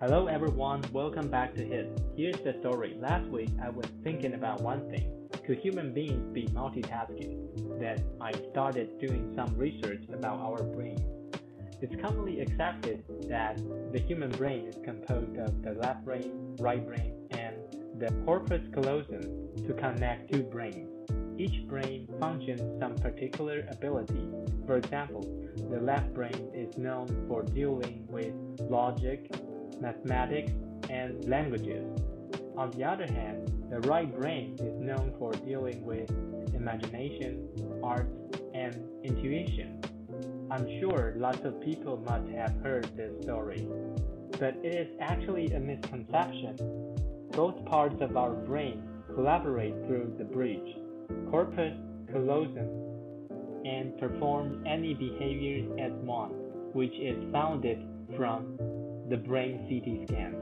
Hello everyone, welcome back to Hit. Here's the story. Last week I was thinking about one thing. Could human beings be multitasking? Then I started doing some research about our brain. It's commonly accepted that the human brain is composed of the left brain, right brain, and the corpus callosum to connect two brains. Each brain functions some particular ability. For example, the left brain is known for dealing with logic, mathematics, and languages. On the other hand, the right brain is known for dealing with imagination, arts, and intuition. I'm sure lots of people must have heard this story, but it is actually a misconception. Both parts of our brain collaborate through the bridge, corpus callosum, and perform any behaviors as one, which is founded from the brain CT scan.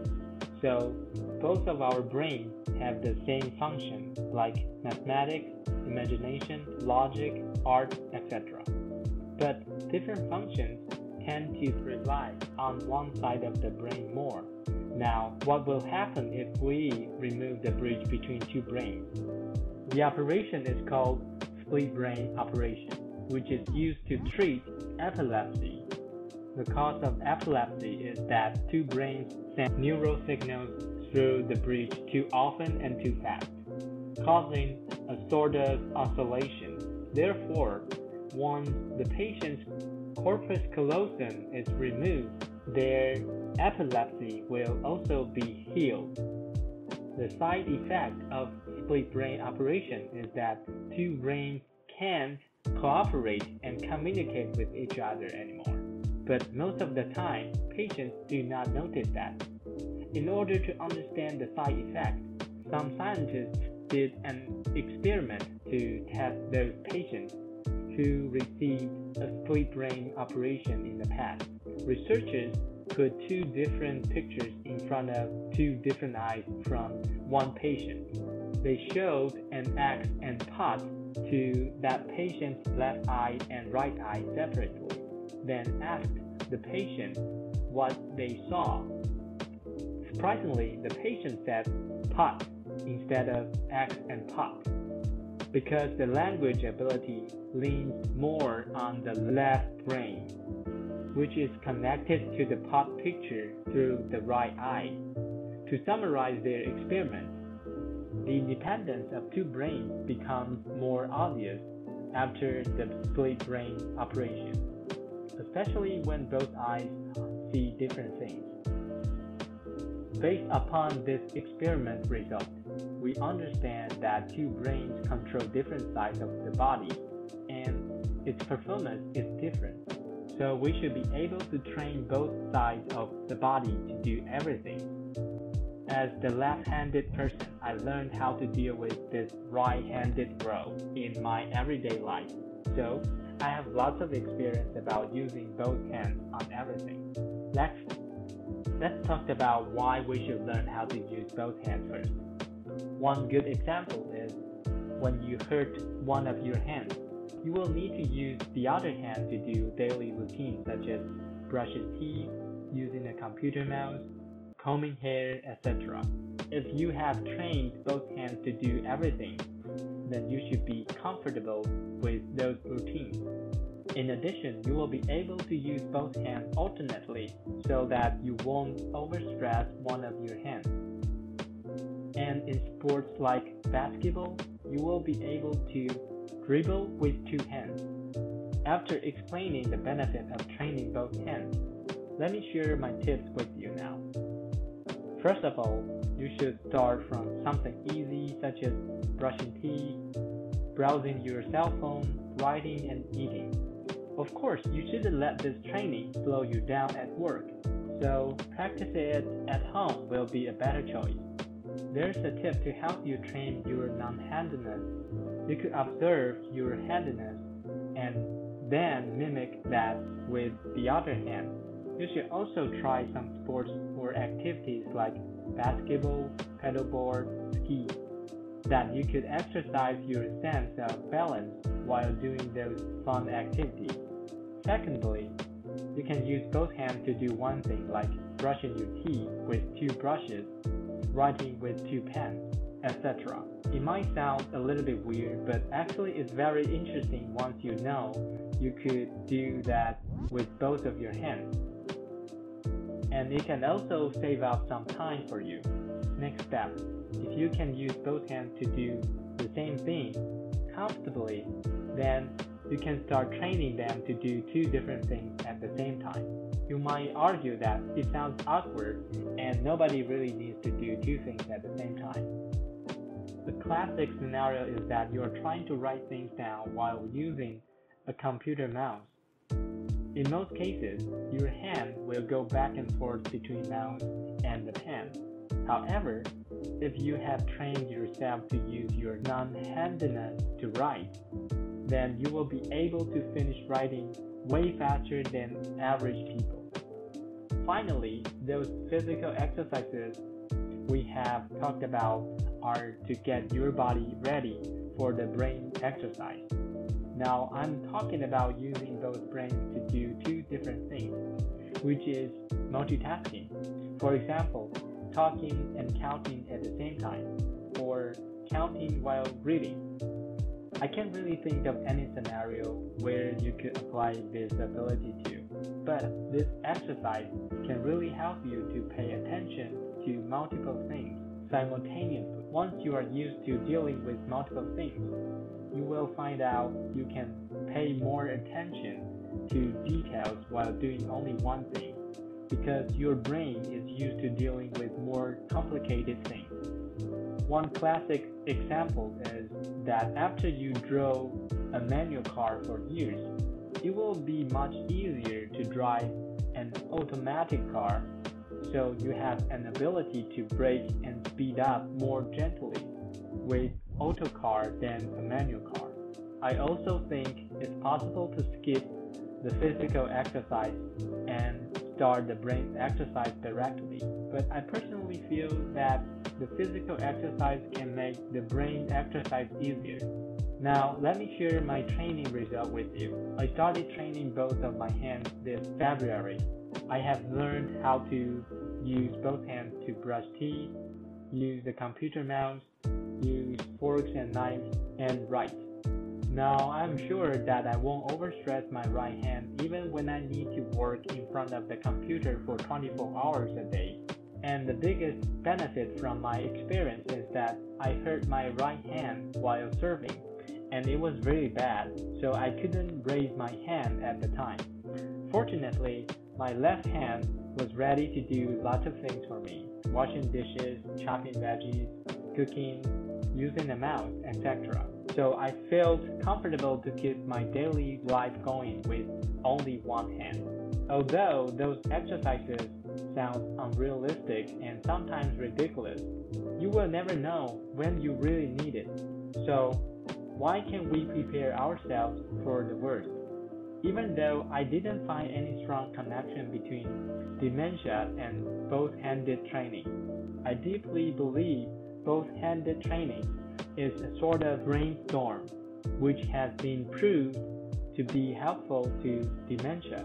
So both of our brains have the same function like mathematics, imagination, logic, art, etc. But different functions tend to rely on one side of the brain more. Now, what will happen if we remove the bridge between two brains? The operation is called split brain operation, which is used to treat epilepsy the cause of epilepsy is that two brains send neural signals through the bridge too often and too fast, causing a sort of oscillation. Therefore, once the patient's corpus callosum is removed, their epilepsy will also be healed. The side effect of split brain operation is that two brains can't cooperate and communicate with each other anymore but most of the time, patients do not notice that. In order to understand the side effect, some scientists did an experiment to test those patients who received a split brain operation in the past. Researchers put two different pictures in front of two different eyes from one patient. They showed an axe and POT to that patient's left eye and right eye separately then asked the patient what they saw. Surprisingly, the patient said pot instead of X and pop because the language ability leans more on the left brain, which is connected to the pot picture through the right eye. To summarize their experiment, the independence of two brains becomes more obvious after the split brain operation especially when both eyes see different things. Based upon this experiment result, we understand that two brains control different sides of the body and its performance is different. So we should be able to train both sides of the body to do everything. As the left-handed person, I learned how to deal with this right-handed role in my everyday life. So I have lots of experience about using both hands on everything. Next, let's talk about why we should learn how to use both hands first. One good example is when you hurt one of your hands, you will need to use the other hand to do daily routines such as brushing teeth, using a computer mouse, combing hair, etc. If you have trained both hands to do everything, then you should be comfortable with those routines. In addition, you will be able to use both hands alternately so that you won't overstress one of your hands. And in sports like basketball, you will be able to dribble with two hands. After explaining the benefit of training both hands, let me share my tips with you now. First of all, you should start from something easy such as brushing teeth, browsing your cell phone, writing, and eating. Of course, you shouldn't let this training slow you down at work, so practice it at home will be a better choice. There's a tip to help you train your non-handedness. You could observe your handedness and then mimic that with the other hand. You should also try some sports activities like basketball, paddleboard, ski that you could exercise your sense of balance while doing those fun activities. Secondly, you can use both hands to do one thing like brushing your teeth with two brushes, writing with two pens, etc. It might sound a little bit weird, but actually it's very interesting once you know you could do that with both of your hands. And it can also save up some time for you. Next step, if you can use both hands to do the same thing comfortably, then you can start training them to do two different things at the same time. You might argue that it sounds awkward and nobody really needs to do two things at the same time. The classic scenario is that you are trying to write things down while using a computer mouse. In most cases, your hand will go back and forth between mouse and the pen. However, if you have trained yourself to use your non-handedness to write, then you will be able to finish writing way faster than average people. Finally, those physical exercises we have talked about are to get your body ready for the brain exercise. Now, I'm talking about using those brains to do two different things, which is multitasking. For example, talking and counting at the same time, or counting while reading. I can't really think of any scenario where you could apply this ability to, but this exercise can really help you to pay attention to multiple things simultaneously. Once you are used to dealing with multiple things, you will find out you can pay more attention to details while doing only one thing because your brain is used to dealing with more complicated things. One classic example is that after you drove a manual car for years, it will be much easier to drive an automatic car so you have an ability to brake and speed up more gently with auto car than a manual car. I also think it's possible to skip the physical exercise and start the brain exercise directly. But I personally feel that the physical exercise can make the brain exercise easier. Now, let me share my training result with you. I started training both of my hands this February. I have learned how to use both hands to brush teeth, use the computer mouse, use forks and knives, and write. Now, I'm sure that I won't overstress my right hand even when I need to work in front of the computer for 24 hours a day. And the biggest benefit from my experience is that I hurt my right hand while surfing, and it was really bad, so I couldn't raise my hand at the time. Fortunately, my left hand was ready to do lots of things for me washing dishes, chopping veggies, cooking, using a mouse, etc so I felt comfortable to keep my daily life going with only one hand. Although those exercises sound unrealistic and sometimes ridiculous, you will never know when you really need it. So, why can't we prepare ourselves for the worst? Even though I didn't find any strong connection between dementia and both handed training, I deeply believe both handed training is a sort of brainstorm, which has been proved to be helpful to dementia.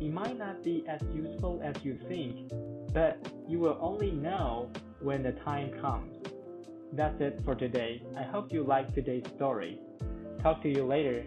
It might not be as useful as you think, but you will only know when the time comes. That's it for today. I hope you liked today's story. Talk to you later.